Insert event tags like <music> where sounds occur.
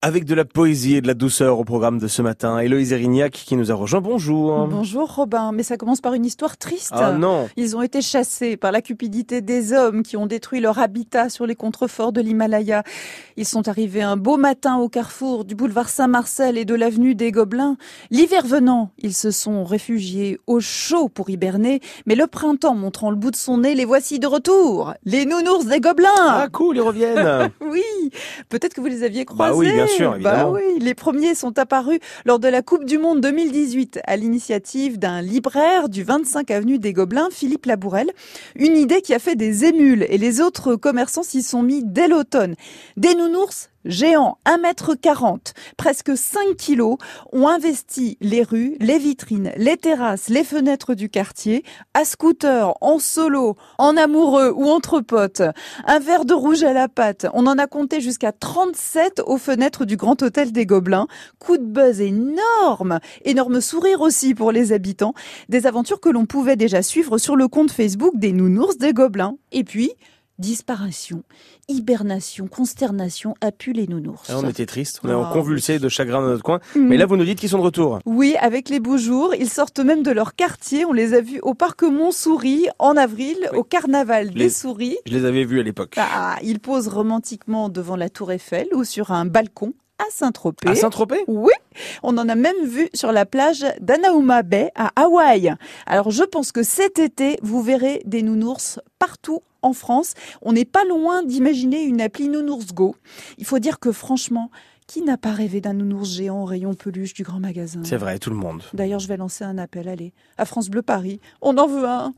Avec de la poésie et de la douceur au programme de ce matin, Héloïse Erignac qui nous a rejoint. Bonjour. Bonjour Robin, mais ça commence par une histoire triste. Ah non. Ils ont été chassés par la cupidité des hommes qui ont détruit leur habitat sur les contreforts de l'Himalaya. Ils sont arrivés un beau matin au carrefour du boulevard Saint-Marcel et de l'avenue des Gobelins. L'hiver venant, ils se sont réfugiés au chaud pour hiberner, mais le printemps montrant le bout de son nez, les voici de retour. Les nounours des Gobelins. Ah cool, ils reviennent. <laughs> oui, peut-être que vous les aviez croisés. Bah oui, bien sûr, évidemment. Bah oui, les premiers sont apparus lors de la Coupe du Monde 2018 à l'initiative d'un libraire du 25 avenue des Gobelins, Philippe Labourel. Une idée qui a fait des émules et les autres commerçants s'y sont mis dès l'automne. Des nounours géants, 1m40, presque 5 kilos, ont investi les rues, les vitrines, les terrasses, les fenêtres du quartier, à scooter, en solo, en amoureux ou entre potes. Un verre de rouge à la pâte. On en a compté jusqu'à 37 aux fenêtres du Grand Hôtel des Gobelins. Coup de buzz énorme. Énorme sourire aussi pour les habitants. Des aventures que l'on pouvait déjà suivre sur le compte Facebook des Nounours des Gobelins. Et puis, disparition, hibernation, consternation a pu les nounours. Ah, on était triste, on est en Ah, convulsé de chagrin dans notre coin. Mm. Mais là, vous nous dites qu'ils sont de retour. Oui, avec les beaux jours, ils sortent même de leur quartier. On les a vus au parc Montsouris en avril, Oui. au carnaval Les- des souris. Je les avais vus à l'époque. Ah, ils posent romantiquement devant la tour Eiffel ou sur un balcon à Saint-Tropez. À Saint-Tropez? Oui, on en a même vu sur la plage d'Anauma Bay à Hawaï. Alors je pense que cet été, vous verrez des nounours partout en France. On n'est pas loin d'imaginer une appli Nounours Go. Il faut dire que franchement, qui n'a pas rêvé d'un nounours géant au rayon peluche du grand magasin? C'est vrai, tout le monde. D'ailleurs, je vais lancer un appel, allez, à France Bleu Paris. On en veut un.